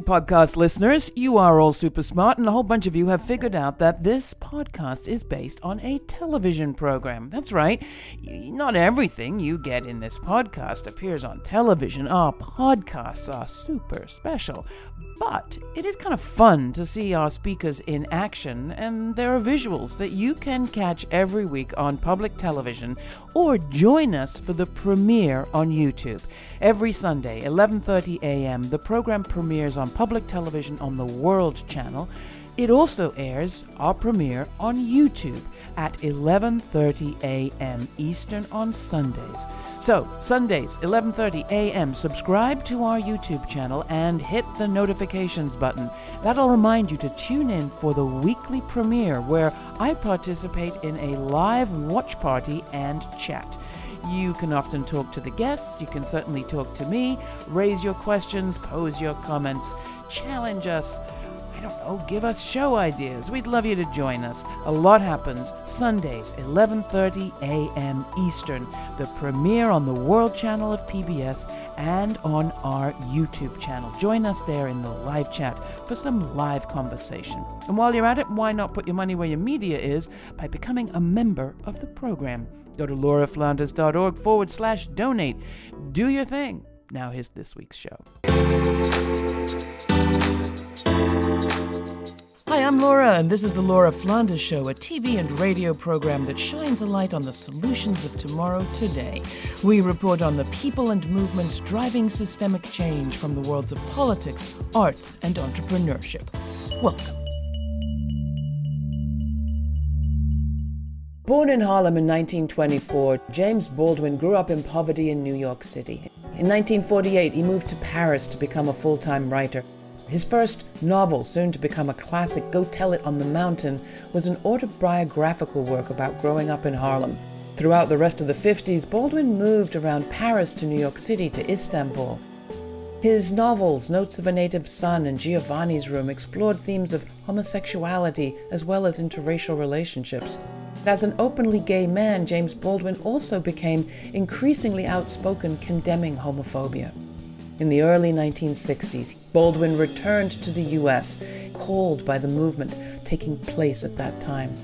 Podcast listeners. You are all super smart, and a whole bunch of you have figured out that this podcast is based on a television program. That's right. Not everything you get in this podcast appears on television. Our podcasts are super special. But it is kind of fun to see our speakers in action, and there are visuals that you can catch every week on public television or join us for the premiere on YouTube. Every Sunday, 11:30 a.m., the program premieres on public television on the World Channel. It also airs our premiere on YouTube at 11:30 a.m. Eastern on Sundays. So, Sundays 11:30 a.m. subscribe to our YouTube channel and hit the notifications button. That'll remind you to tune in for the weekly premiere where I participate in a live watch party and chat. You can often talk to the guests, you can certainly talk to me, raise your questions, pose your comments, challenge us. I don't know, give us show ideas. We'd love you to join us. A lot happens Sundays, 11:30 a.m. Eastern. The premiere on the World Channel of PBS and on our YouTube channel. Join us there in the live chat for some live conversation. And while you're at it, why not put your money where your media is by becoming a member of the program? Go to lauraflanders.org forward slash donate. Do your thing. Now here's this week's show. Hi, I'm Laura, and this is the Laura Flanders Show, a TV and radio program that shines a light on the solutions of tomorrow today. We report on the people and movements driving systemic change from the worlds of politics, arts, and entrepreneurship. Welcome. Born in Harlem in 1924, James Baldwin grew up in poverty in New York City. In 1948, he moved to Paris to become a full time writer. His first novel, soon to become a classic, Go Tell It on the Mountain, was an autobiographical work about growing up in Harlem. Throughout the rest of the 50s, Baldwin moved around Paris to New York City to Istanbul. His novels, Notes of a Native Son and Giovanni's Room, explored themes of homosexuality as well as interracial relationships. As an openly gay man, James Baldwin also became increasingly outspoken condemning homophobia. In the early 1960s, Baldwin returned to the U.S., called by the movement taking place at that time.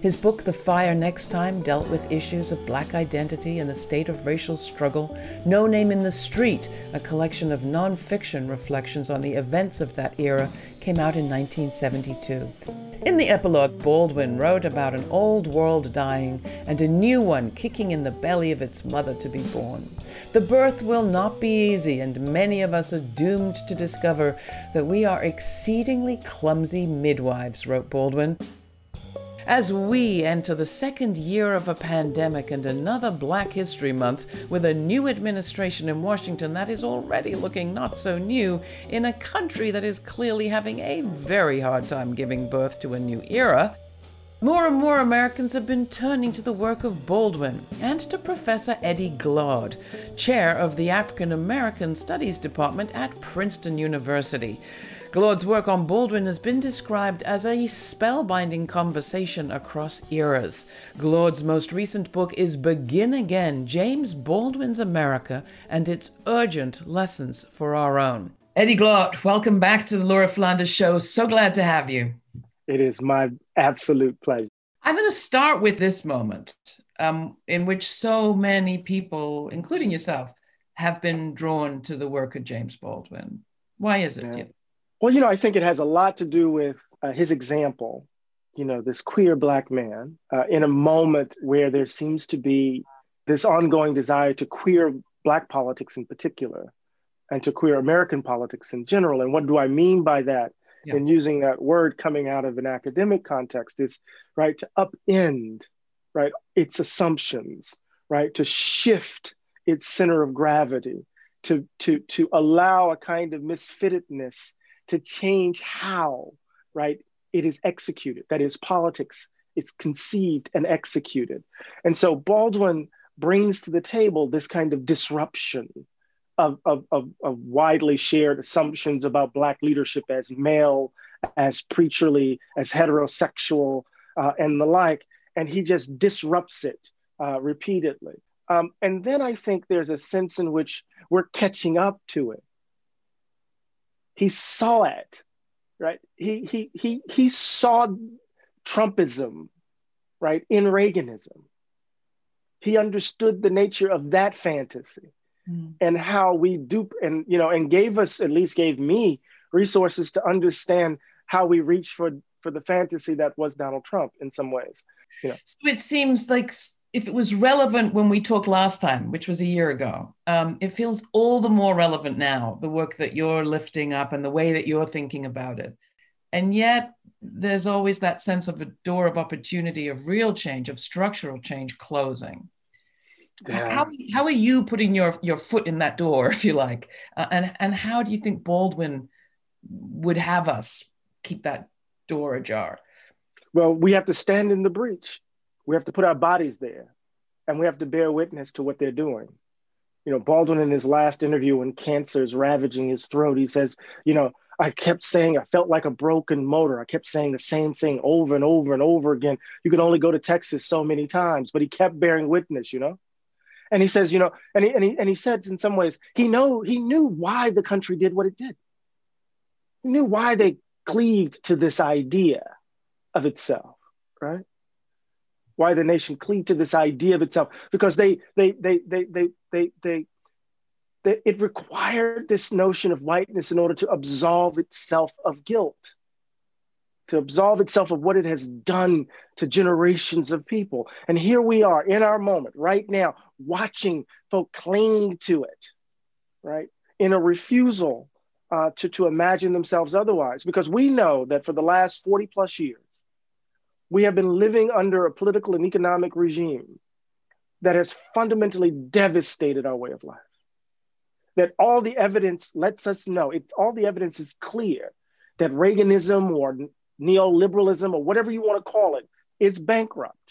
His book, The Fire Next Time, dealt with issues of black identity and the state of racial struggle. No Name in the Street, a collection of nonfiction reflections on the events of that era, came out in 1972. In the epilogue, Baldwin wrote about an old world dying and a new one kicking in the belly of its mother to be born. The birth will not be easy, and many of us are doomed to discover that we are exceedingly clumsy midwives, wrote Baldwin. As we enter the second year of a pandemic and another Black History Month with a new administration in Washington that is already looking not so new in a country that is clearly having a very hard time giving birth to a new era, more and more Americans have been turning to the work of Baldwin and to Professor Eddie Glaude, chair of the African American Studies Department at Princeton University. Glaude's work on Baldwin has been described as a spellbinding conversation across eras. Glaude's most recent book is Begin Again James Baldwin's America and its urgent lessons for our own. Eddie Glaude, welcome back to the Laura Flanders Show. So glad to have you. It is my absolute pleasure. I'm going to start with this moment um, in which so many people, including yourself, have been drawn to the work of James Baldwin. Why is it? Yeah. Well, you know, I think it has a lot to do with uh, his example, you know, this queer Black man uh, in a moment where there seems to be this ongoing desire to queer Black politics in particular and to queer American politics in general. And what do I mean by that? Yeah. And using that word coming out of an academic context is right to upend, right, its assumptions, right, to shift its center of gravity, to, to, to allow a kind of misfittedness to change how, right, it is executed. That is, politics, it's conceived and executed. And so Baldwin brings to the table this kind of disruption of, of, of, of, widely shared assumptions about Black leadership as male, as preacherly, as heterosexual, uh, and the like. And he just disrupts it uh, repeatedly. Um, and then I think there's a sense in which we're catching up to it he saw it, right? He he he he saw Trumpism, right, in Reaganism. He understood the nature of that fantasy mm. and how we dupe and you know and gave us at least gave me resources to understand how we reach for for the fantasy that was Donald Trump in some ways. You know. So it seems like if it was relevant when we talked last time, which was a year ago, um, it feels all the more relevant now, the work that you're lifting up and the way that you're thinking about it. And yet, there's always that sense of a door of opportunity, of real change, of structural change closing. Yeah. How, how are you putting your, your foot in that door, if you like? Uh, and, and how do you think Baldwin would have us keep that door ajar? Well, we have to stand in the breach we have to put our bodies there and we have to bear witness to what they're doing. You know, Baldwin in his last interview when cancer is ravaging his throat, he says, you know, I kept saying I felt like a broken motor. I kept saying the same thing over and over and over again. You could only go to Texas so many times, but he kept bearing witness, you know? And he says, you know, and he, and he, and he says in some ways, he know he knew why the country did what it did. He knew why they cleaved to this idea of itself, right? Why the nation cling to this idea of itself because they they they they they they, they, they it required this notion of whiteness in order to absolve itself of guilt to absolve itself of what it has done to generations of people. And here we are in our moment right now watching folk cling to it right in a refusal uh, to, to imagine themselves otherwise because we know that for the last 40 plus years we have been living under a political and economic regime that has fundamentally devastated our way of life. That all the evidence lets us know, it's all the evidence is clear that Reaganism or neoliberalism or whatever you want to call it is bankrupt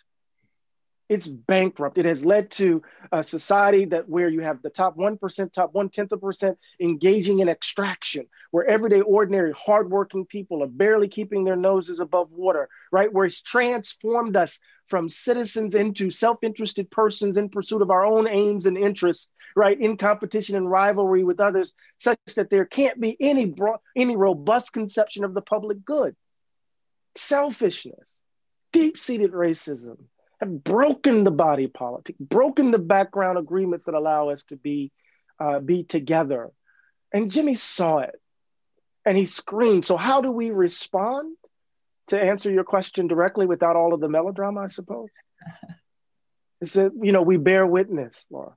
it's bankrupt. It has led to a society that where you have the top 1%, top one tenth of percent engaging in extraction, where everyday, ordinary, hardworking people are barely keeping their noses above water, right? Where it's transformed us from citizens into self-interested persons in pursuit of our own aims and interests, right? In competition and rivalry with others, such that there can't be any, any robust conception of the public good. Selfishness, deep-seated racism, have broken the body politic, broken the background agreements that allow us to be, uh, be together. And Jimmy saw it and he screamed. So, how do we respond to answer your question directly without all of the melodrama, I suppose? Is that, you know, we bear witness, Laura.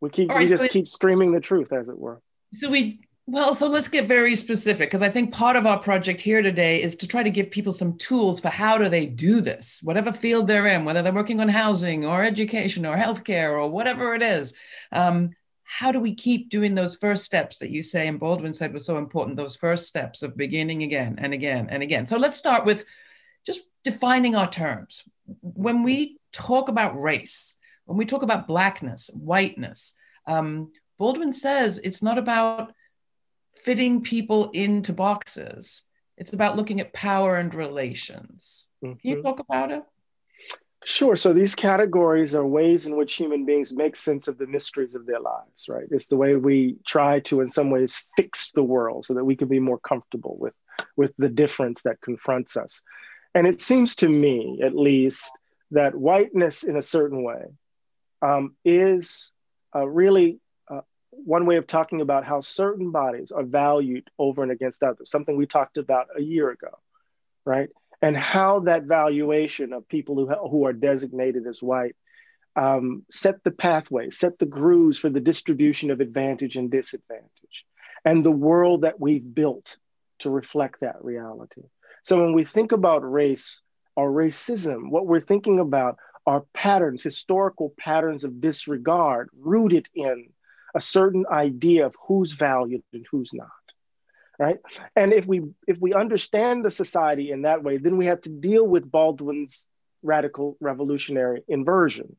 We keep, right, we just keep screaming the truth, as it were. So we well, so let's get very specific because I think part of our project here today is to try to give people some tools for how do they do this, whatever field they're in, whether they're working on housing or education or healthcare or whatever it is. Um, how do we keep doing those first steps that you say and Baldwin said was so important, those first steps of beginning again and again and again. So let's start with just defining our terms. When we talk about race, when we talk about blackness, whiteness, um, Baldwin says it's not about fitting people into boxes. It's about looking at power and relations. Mm-hmm. Can you mm-hmm. talk about it? Sure. So these categories are ways in which human beings make sense of the mysteries of their lives, right? It's the way we try to, in some ways, fix the world so that we can be more comfortable with, with the difference that confronts us. And it seems to me, at least, that whiteness, in a certain way, um, is uh, really one way of talking about how certain bodies are valued over and against others, something we talked about a year ago, right? And how that valuation of people who, who are designated as white um, set the pathway, set the grooves for the distribution of advantage and disadvantage, and the world that we've built to reflect that reality. So when we think about race or racism, what we're thinking about are patterns, historical patterns of disregard rooted in a certain idea of who's valued and who's not right? And if we if we understand the society in that way then we have to deal with baldwin's radical revolutionary inversion.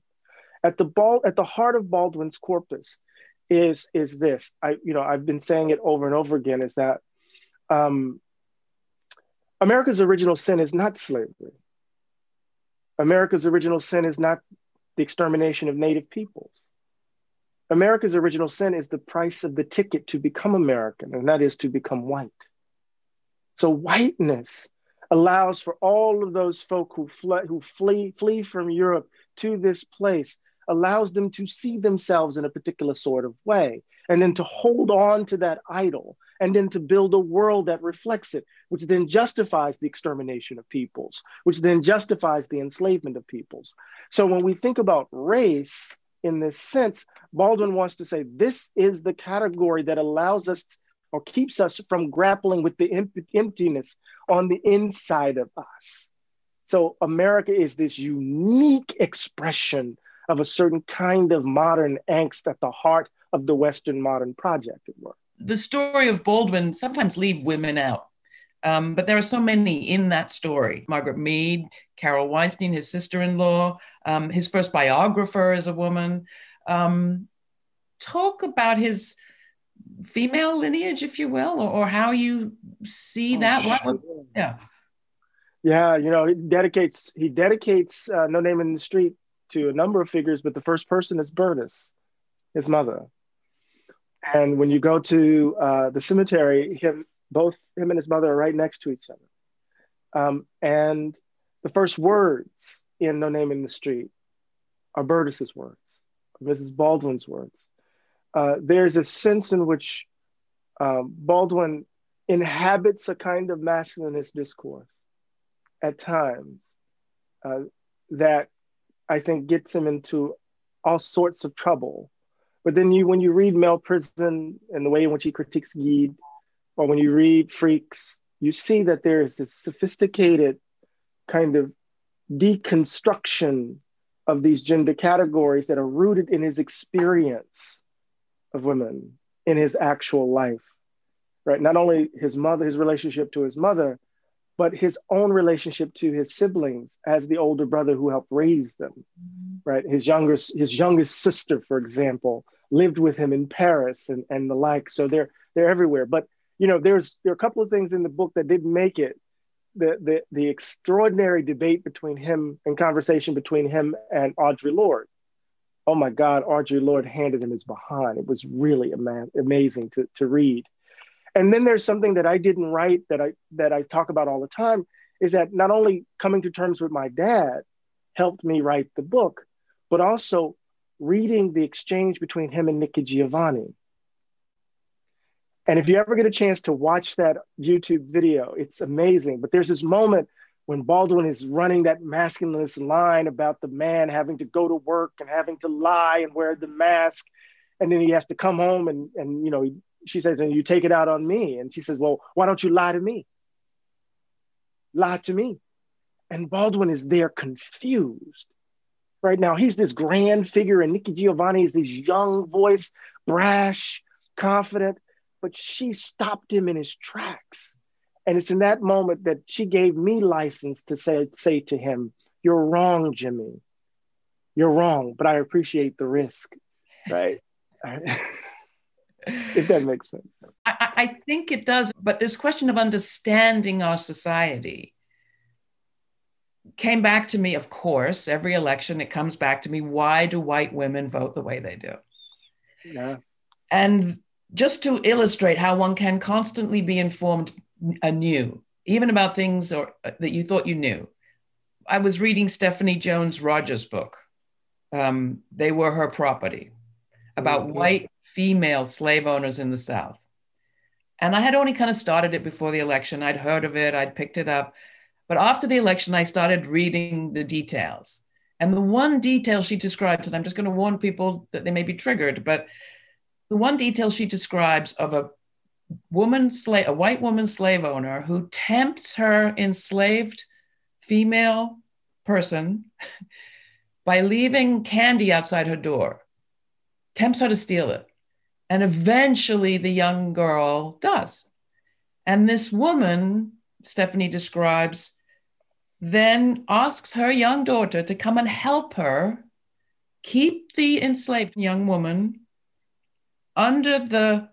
At the ball at the heart of baldwin's corpus is is this. I you know i've been saying it over and over again is that um, america's original sin is not slavery. America's original sin is not the extermination of native peoples America's original sin is the price of the ticket to become American, and that is to become white. So whiteness allows for all of those folk who, who flee, flee from Europe to this place, allows them to see themselves in a particular sort of way, and then to hold on to that idol, and then to build a world that reflects it, which then justifies the extermination of peoples, which then justifies the enslavement of peoples. So when we think about race in this sense, Baldwin wants to say this is the category that allows us or keeps us from grappling with the emptiness on the inside of us. So America is this unique expression of a certain kind of modern angst at the heart of the Western modern project. The story of Baldwin sometimes leave women out. Um, but there are so many in that story. Margaret Mead, Carol Weinstein, his sister-in-law, um, his first biographer is a woman. Um, talk about his female lineage, if you will, or, or how you see oh, that. What, yeah. Yeah, you know, he dedicates he dedicates uh, No Name in the Street to a number of figures, but the first person is Bernice, his mother. And when you go to uh, the cemetery, him both him and his mother are right next to each other. Um, and the first words in No Name in the Street are Bernice's words, Mrs. Baldwin's words. Uh, there's a sense in which um, Baldwin inhabits a kind of masculinist discourse at times uh, that I think gets him into all sorts of trouble. But then you, when you read Male Prison and the way in which he critiques Gide, or when you read Freaks, you see that there is this sophisticated kind of deconstruction of these gender categories that are rooted in his experience of women in his actual life, right? Not only his mother, his relationship to his mother, but his own relationship to his siblings as the older brother who helped raise them, mm-hmm. right? His younger, his youngest sister, for example, lived with him in Paris and, and the like. So they're they're everywhere. But you know, there's there are a couple of things in the book that didn't make it. The, the, the extraordinary debate between him and conversation between him and Audre Lorde, oh my God, Audre Lorde handed him his behind. It was really ama- amazing to, to read. And then there's something that I didn't write that I that I talk about all the time is that not only coming to terms with my dad helped me write the book, but also reading the exchange between him and Nikki Giovanni. And if you ever get a chance to watch that YouTube video, it's amazing. But there's this moment when Baldwin is running that masculinist line about the man having to go to work and having to lie and wear the mask, and then he has to come home and and you know she says, and you take it out on me, and she says, well, why don't you lie to me? Lie to me, and Baldwin is there confused. Right now, he's this grand figure, and Nikki Giovanni is this young voice, brash, confident, but she stopped him in his tracks and it's in that moment that she gave me license to say, say to him, You're wrong, Jimmy. You're wrong, but I appreciate the risk. Right. if that makes sense. I, I think it does. But this question of understanding our society came back to me, of course, every election, it comes back to me. Why do white women vote the way they do? Yeah. And just to illustrate how one can constantly be informed anew, even about things or, uh, that you thought you knew. I was reading Stephanie Jones Rogers' book. Um, they were her property about mm-hmm. white female slave owners in the South. And I had only kind of started it before the election. I'd heard of it, I'd picked it up. But after the election, I started reading the details. And the one detail she described, and I'm just going to warn people that they may be triggered, but the one detail she describes of a woman slave, a white woman slave owner who tempts her enslaved female person by leaving candy outside her door, tempts her to steal it. And eventually the young girl does. And this woman, Stephanie describes, then asks her young daughter to come and help her keep the enslaved young woman under the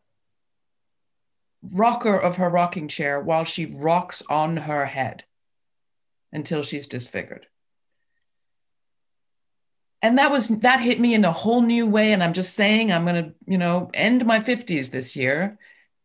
rocker of her rocking chair while she rocks on her head until she's disfigured. and that was that hit me in a whole new way and i'm just saying i'm going to you know end my 50s this year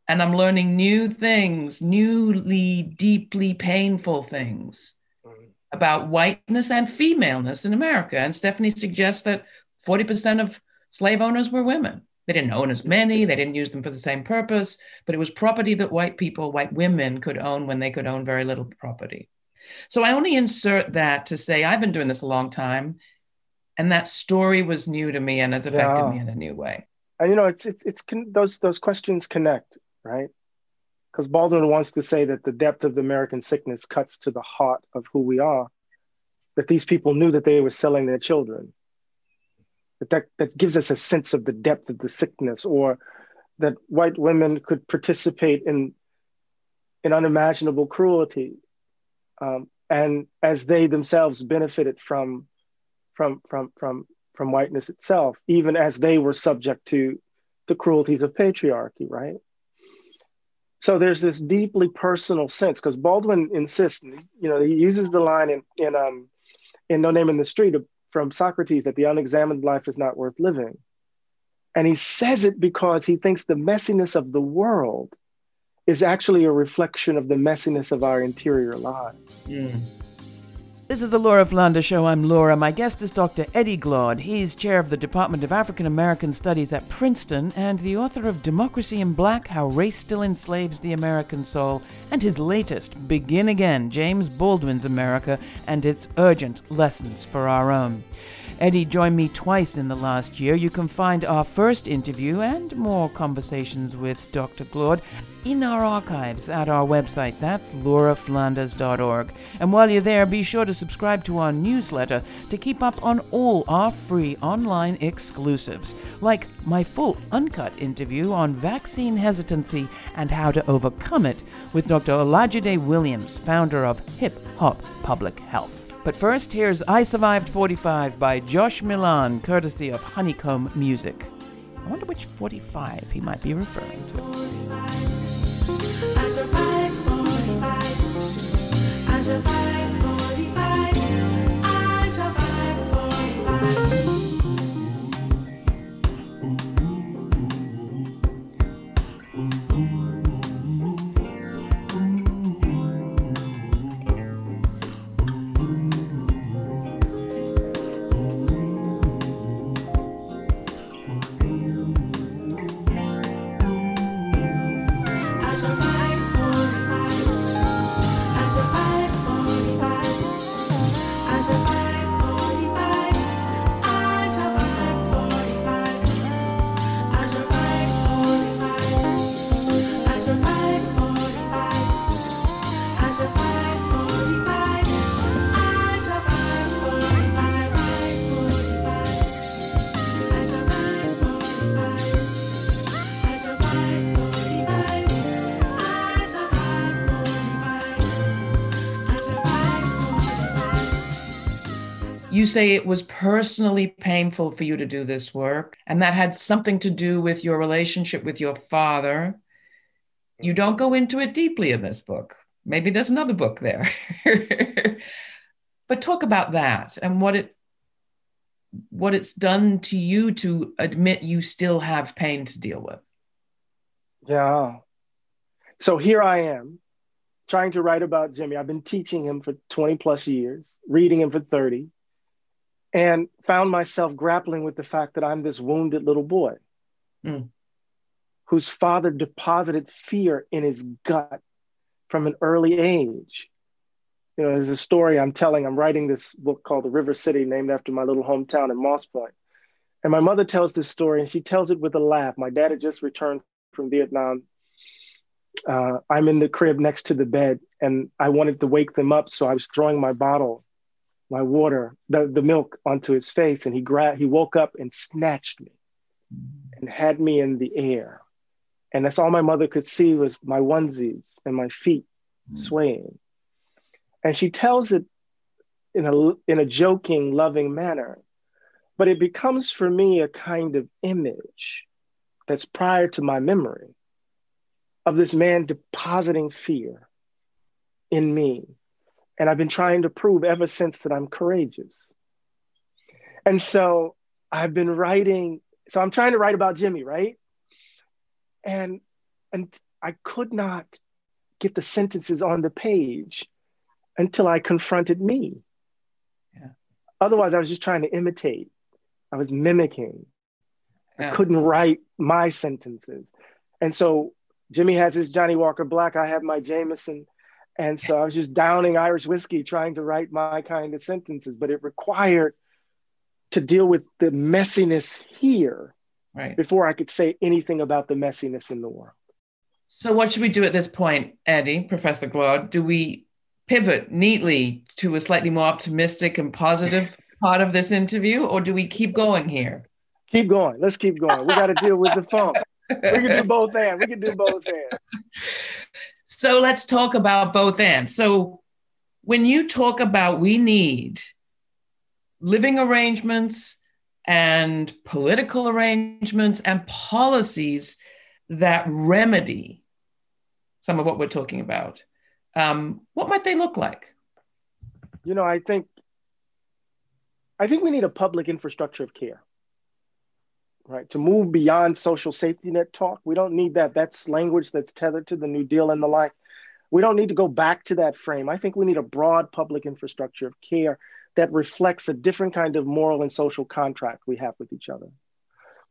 and i'm learning new things newly deeply painful things mm-hmm. about whiteness and femaleness in america and stephanie suggests that 40% of slave owners were women they didn't own as many they didn't use them for the same purpose but it was property that white people white women could own when they could own very little property. So i only insert that to say i've been doing this a long time and that story was new to me and has affected yeah. me in a new way. And you know it's it's, it's con- those those questions connect right? Because baldwin wants to say that the depth of the american sickness cuts to the heart of who we are that these people knew that they were selling their children that, that that gives us a sense of the depth of the sickness or that white women could participate in in unimaginable cruelty um, and as they themselves benefited from from from from from whiteness itself, even as they were subject to the cruelties of patriarchy, right? So there's this deeply personal sense because Baldwin insists, you know, he uses the line in in um in No Name in the Street from Socrates that the unexamined life is not worth living. And he says it because he thinks the messiness of the world is actually a reflection of the messiness of our interior lives. Mm. This is the Laura Flanders Show. I'm Laura. My guest is Dr. Eddie Glaude. He's chair of the Department of African American Studies at Princeton and the author of Democracy in Black How Race Still Enslaves the American Soul, and his latest, Begin Again James Baldwin's America and Its Urgent Lessons for Our Own. Eddie joined me twice in the last year. You can find our first interview and more conversations with Dr. Glaude in our archives at our website. That's lauraflanders.org. And while you're there, be sure to subscribe to our newsletter to keep up on all our free online exclusives, like my full uncut interview on vaccine hesitancy and how to overcome it with Dr. Olajide Williams, founder of Hip Hop Public Health. But first, here's I Survived 45 by Josh Milan, courtesy of Honeycomb Music. I wonder which 45 he might be referring to. I survived 45. I survived 45. Say it was personally painful for you to do this work, and that had something to do with your relationship with your father. You don't go into it deeply in this book. Maybe there's another book there. but talk about that and what it what it's done to you to admit you still have pain to deal with. Yeah. So here I am trying to write about Jimmy. I've been teaching him for 20 plus years, reading him for 30 and found myself grappling with the fact that I'm this wounded little boy mm. whose father deposited fear in his gut from an early age. You know, there's a story I'm telling. I'm writing this book called The River City, named after my little hometown in Moss Point. And my mother tells this story, and she tells it with a laugh. My dad had just returned from Vietnam. Uh, I'm in the crib next to the bed, and I wanted to wake them up, so I was throwing my bottle my water, the, the milk onto his face. And he grabbed, he woke up and snatched me and had me in the air. And that's all my mother could see was my onesies and my feet mm. swaying. And she tells it in a, in a joking, loving manner. But it becomes for me a kind of image that's prior to my memory of this man depositing fear in me and I've been trying to prove ever since that I'm courageous. And so I've been writing, so I'm trying to write about Jimmy, right? And and I could not get the sentences on the page until I confronted me. Yeah. Otherwise, I was just trying to imitate. I was mimicking. Yeah. I couldn't write my sentences. And so Jimmy has his Johnny Walker Black, I have my Jameson. And so I was just downing Irish whiskey trying to write my kind of sentences, but it required to deal with the messiness here right. before I could say anything about the messiness in the world. So, what should we do at this point, Eddie, Professor Glaude? Do we pivot neatly to a slightly more optimistic and positive part of this interview, or do we keep going here? Keep going. Let's keep going. We got to deal with the phone. We can do both and. We can do both and. So let's talk about both ends. So when you talk about we need living arrangements and political arrangements and policies that remedy some of what we're talking about, um, what might they look like? You know, I think I think we need a public infrastructure of care right? To move beyond social safety net talk, we don't need that. That's language that's tethered to the New Deal and the like. We don't need to go back to that frame. I think we need a broad public infrastructure of care that reflects a different kind of moral and social contract we have with each other.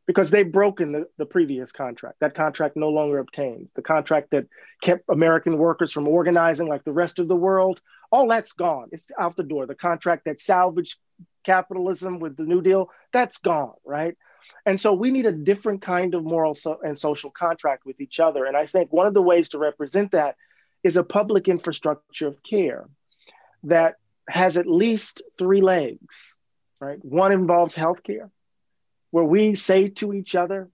Because they've broken the, the previous contract. That contract no longer obtains. The contract that kept American workers from organizing like the rest of the world, all that's gone. It's out the door. The contract that salvaged capitalism with the New Deal, that's gone, right? And so we need a different kind of moral so- and social contract with each other. And I think one of the ways to represent that is a public infrastructure of care that has at least three legs, right? One involves healthcare, where we say to each other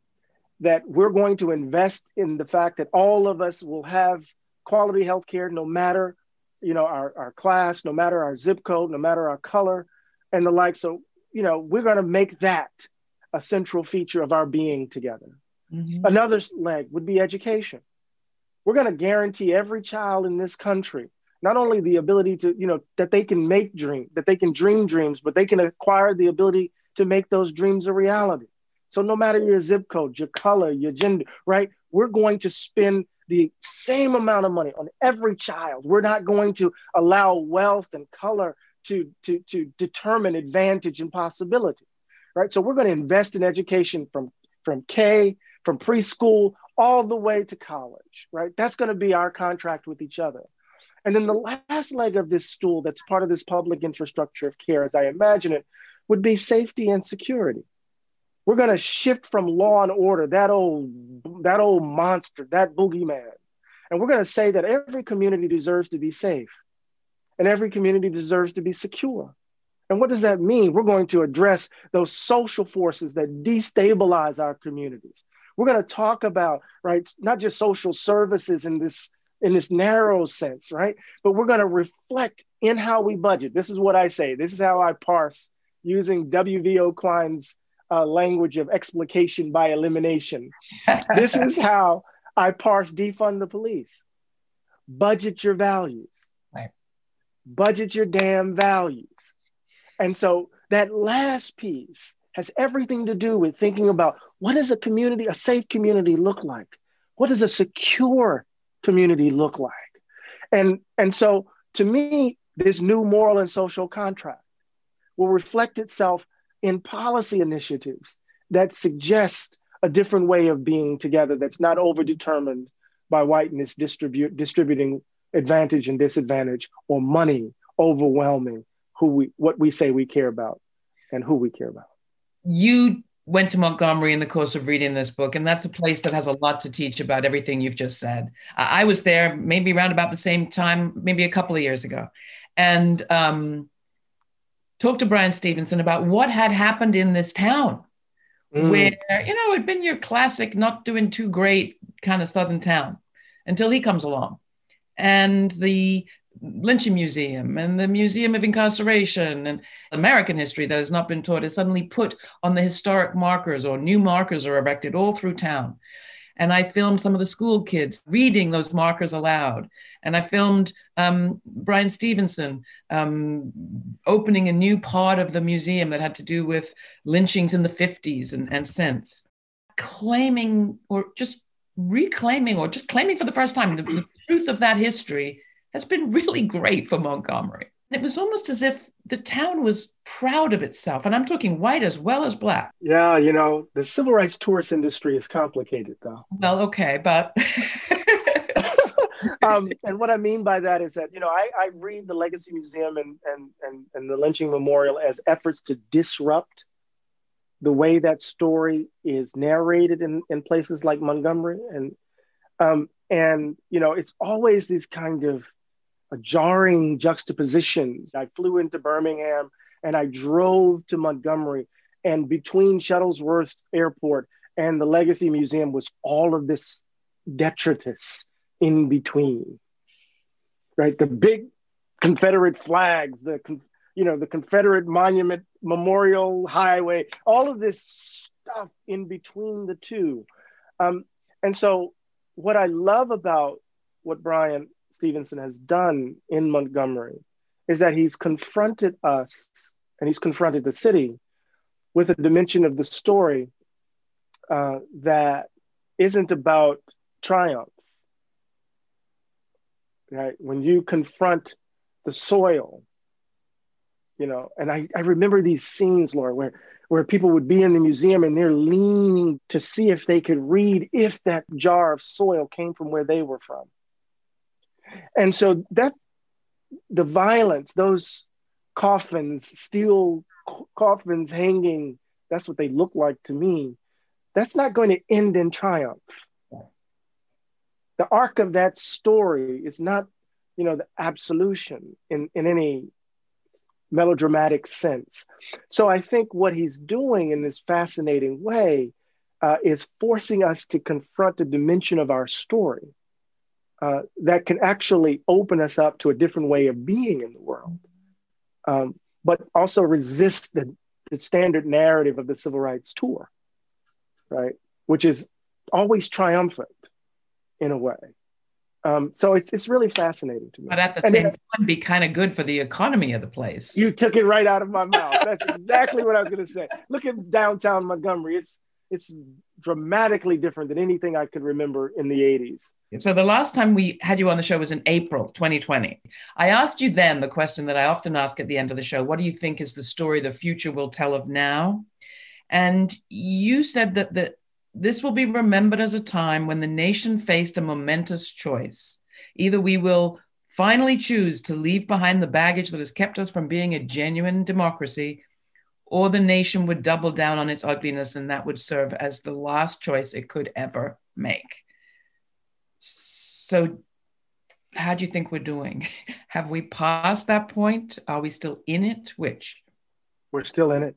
that we're going to invest in the fact that all of us will have quality healthcare no matter you know our, our class no matter our zip code no matter our color and the like so you know we're going to make that a central feature of our being together. Mm-hmm. Another leg would be education. We're going to guarantee every child in this country not only the ability to, you know, that they can make dreams, that they can dream dreams, but they can acquire the ability to make those dreams a reality. So no matter your zip code, your color, your gender, right? We're going to spend the same amount of money on every child. We're not going to allow wealth and color to, to, to determine advantage and possibility right? So we're going to invest in education from, from K, from preschool, all the way to college, right? That's going to be our contract with each other. And then the last leg of this stool that's part of this public infrastructure of care, as I imagine it, would be safety and security. We're going to shift from law and order, that old, that old monster, that boogeyman. And we're going to say that every community deserves to be safe and every community deserves to be secure. And what does that mean? We're going to address those social forces that destabilize our communities. We're going to talk about, right, not just social services in this in this narrow sense, right? But we're going to reflect in how we budget. This is what I say. This is how I parse using W.V.O. Quine's uh, language of explication by elimination. this is how I parse defund the police. Budget your values. Right. Budget your damn values. And so that last piece has everything to do with thinking about what does a community, a safe community look like? What does a secure community look like? And, and so to me, this new moral and social contract will reflect itself in policy initiatives that suggest a different way of being together that's not overdetermined by whiteness distribute, distributing advantage and disadvantage or money overwhelming who we what we say we care about and who we care about. You went to Montgomery in the course of reading this book, and that's a place that has a lot to teach about everything you've just said. I was there maybe around about the same time, maybe a couple of years ago, and um, talked to Bryan Stevenson about what had happened in this town, mm. where you know it'd been your classic not doing too great kind of southern town until he comes along, and the lynching museum and the museum of incarceration and american history that has not been taught is suddenly put on the historic markers or new markers are erected all through town and I filmed some of the school kids reading those markers aloud. And I filmed um, Bryan Stevenson um, opening a new part of the museum that had to do with lynchings in the 50s and, and since. Claiming or just reclaiming or just claiming for the first time the, the truth of that history has been really great for Montgomery. It was almost as if the town was proud of itself. And I'm talking white as well as black. Yeah, you know, the civil rights tourist industry is complicated, though. Well, okay, but. um, and what I mean by that is that, you know, I, I read the Legacy Museum and, and, and, and the Lynching Memorial as efforts to disrupt the way that story is narrated in, in places like Montgomery. And, um, and, you know, it's always these kind of jarring juxtaposition. I flew into Birmingham and I drove to Montgomery, and between Shuttlesworth Airport and the Legacy Museum was all of this detritus in between. Right, the big Confederate flags, the you know the Confederate Monument Memorial Highway, all of this stuff in between the two. Um, and so, what I love about what Bryan Stevenson has done in Montgomery is that he's confronted us and he's confronted the city with a dimension of the story uh, that isn't about triumph. Right? When you confront the soil, you know, and I, I remember these scenes, Laura, where where people would be in the museum and they're leaning to see if they could read if that jar of soil came from where they were from. And so that's the violence, those coffins, steel coffins hanging, that's what they look like to me. That's not going to end in triumph. The arc of that story is not, you know, the absolution in, in any melodramatic sense. So I think what he's doing in this fascinating way uh, is forcing us to confront the dimension of our story uh, that can actually open us up to a different way of being in the world, um, but also resist the, the standard narrative of the civil rights tour, right? Which is always triumphant in a way. Um, so it's it's really fascinating to me. But at the and same time, be kind of good for the economy of the place. You took it right out of my mouth. That's exactly what I was going to say. Look at downtown Montgomery. It's it's dramatically different than anything I could remember in the 80s. So the last time we had you on the show was in April 2020. I asked you then the question that I often ask at the end of the show, what do you think is the story the future will tell of now? And you said that the, this will be remembered as a time when the nation faced a momentous choice. Either we will finally choose to leave behind the baggage that has kept us from being a genuine democracy, or the nation would double down on its ugliness and that would serve as the last choice it could ever make. So, how do you think we're doing? Have we passed that point? Are we still in it? Which? We're still in it.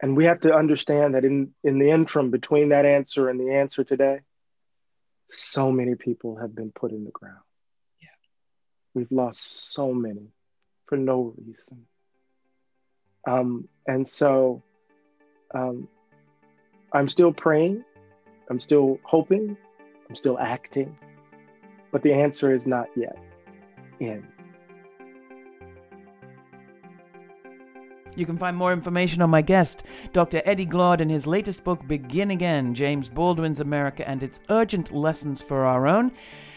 And we have to understand that in, in the interim between that answer and the answer today, so many people have been put in the ground. Yeah. We've lost so many for no reason. Um, and so um, I'm still praying, I'm still hoping, I'm still acting but the answer is not yet in. You can find more information on my guest, Dr. Eddie Glaude, in his latest book, Begin Again James Baldwin's America and Its Urgent Lessons for Our Own,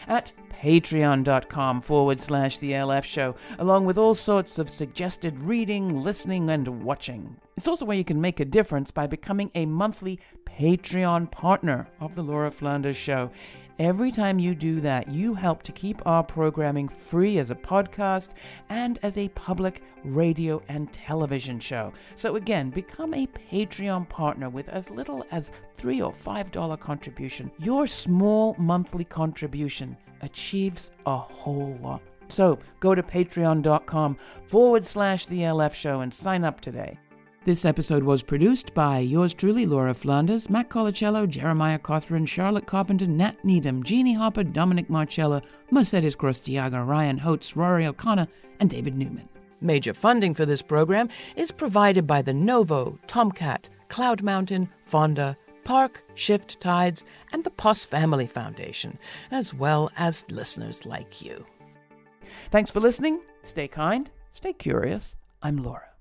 at patreon.com forward slash The LF Show, along with all sorts of suggested reading, listening, and watching. It's also where you can make a difference by becoming a monthly Patreon partner of The Laura Flanders Show. Every time you do that, you help to keep our programming free as a podcast and as a public radio and television show. So, again, become a Patreon partner with as little as three or five dollar contribution. Your small monthly contribution achieves a whole lot. So, go to patreon.com forward slash the LF show and sign up today. This episode was produced by yours truly, Laura Flanders, Matt Colicello, Jeremiah Cothran, Charlotte Carpenter, Nat Needham, Jeannie Hopper, Dominic Marcella, Mercedes Crostiaga, Ryan Holtz, Rory O'Connor, and David Neuman. Major funding for this program is provided by the Novo, TomKat, Cloud Mountain, Fonda, Park, Shift Tides, and the Puss Family Foundation, as well as listeners like you. Thanks for listening. Stay kind, stay curious. I'm Laura.